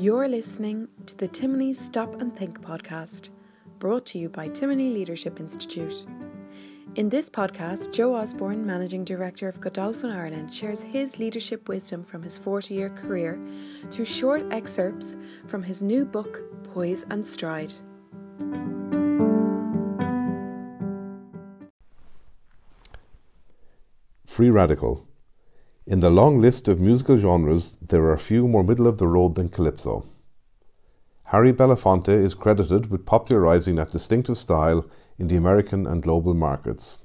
You're listening to the Timony Stop and Think podcast, brought to you by Timony Leadership Institute. In this podcast, Joe Osborne, Managing Director of Godolphin Ireland, shares his leadership wisdom from his 40 year career through short excerpts from his new book, Poise and Stride. Free Radical. In the long list of musical genres, there are few more middle of the road than calypso. Harry Belafonte is credited with popularizing that distinctive style in the American and global markets.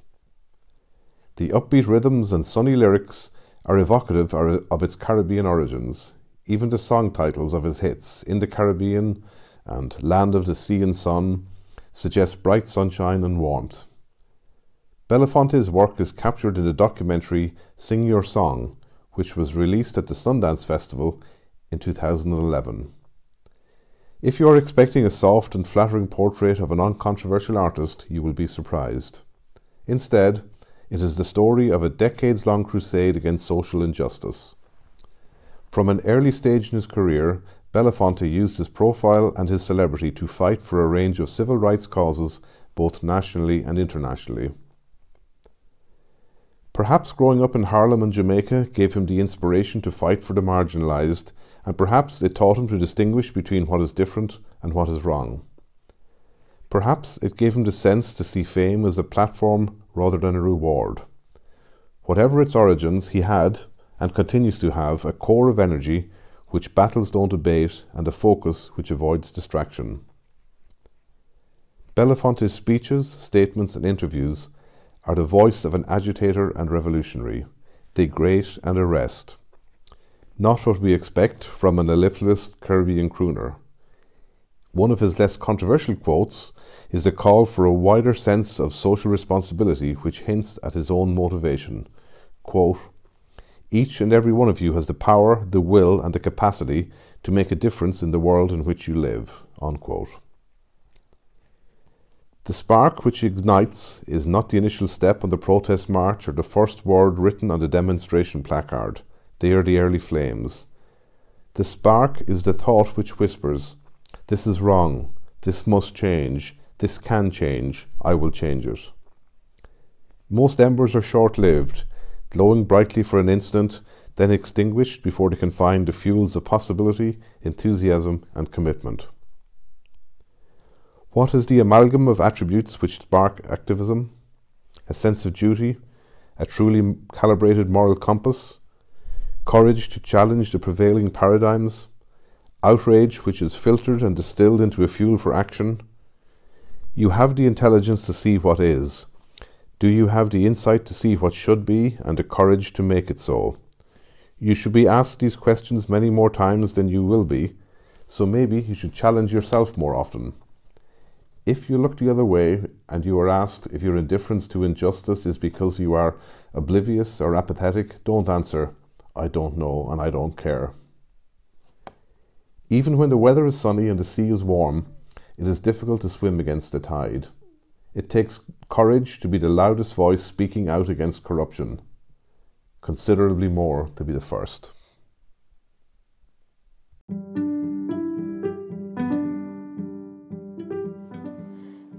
The upbeat rhythms and sunny lyrics are evocative of its Caribbean origins. Even the song titles of his hits, In the Caribbean and Land of the Sea and Sun, suggest bright sunshine and warmth. Belafonte's work is captured in the documentary Sing Your Song, which was released at the Sundance Festival in 2011. If you are expecting a soft and flattering portrait of an uncontroversial artist, you will be surprised. Instead, it is the story of a decades long crusade against social injustice. From an early stage in his career, Belafonte used his profile and his celebrity to fight for a range of civil rights causes both nationally and internationally. Perhaps growing up in Harlem and Jamaica gave him the inspiration to fight for the marginalized, and perhaps it taught him to distinguish between what is different and what is wrong. Perhaps it gave him the sense to see fame as a platform rather than a reward. Whatever its origins, he had, and continues to have, a core of energy which battles don't abate and a focus which avoids distraction. Belafonte's speeches, statements, and interviews are the voice of an agitator and revolutionary. They grate and arrest. Not what we expect from an mellifluous Caribbean crooner. One of his less controversial quotes is the call for a wider sense of social responsibility, which hints at his own motivation. Quote, Each and every one of you has the power, the will, and the capacity to make a difference in the world in which you live. Unquote. The spark which ignites is not the initial step on the protest march or the first word written on the demonstration placard. They are the early flames. The spark is the thought which whispers, This is wrong, this must change, this can change, I will change it. Most embers are short lived, glowing brightly for an instant, then extinguished before they can find the fuels of possibility, enthusiasm, and commitment. What is the amalgam of attributes which spark activism? A sense of duty, a truly calibrated moral compass, courage to challenge the prevailing paradigms, outrage which is filtered and distilled into a fuel for action. You have the intelligence to see what is. Do you have the insight to see what should be and the courage to make it so? You should be asked these questions many more times than you will be, so maybe you should challenge yourself more often. If you look the other way and you are asked if your indifference to injustice is because you are oblivious or apathetic, don't answer, I don't know and I don't care. Even when the weather is sunny and the sea is warm, it is difficult to swim against the tide. It takes courage to be the loudest voice speaking out against corruption, considerably more to be the first.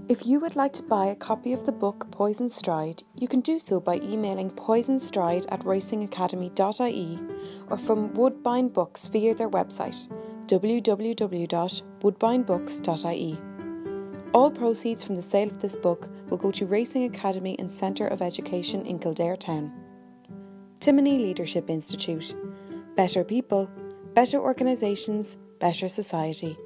If you would like to buy a copy of the book Poise and Stride, you can do so by emailing poisonstride at racingacademy.ie or from Woodbine Books via their website www.woodbinebooks.ie. All proceeds from the sale of this book will go to Racing Academy and Centre of Education in Kildare Town. Timony Leadership Institute. Better people, better organisations, better society.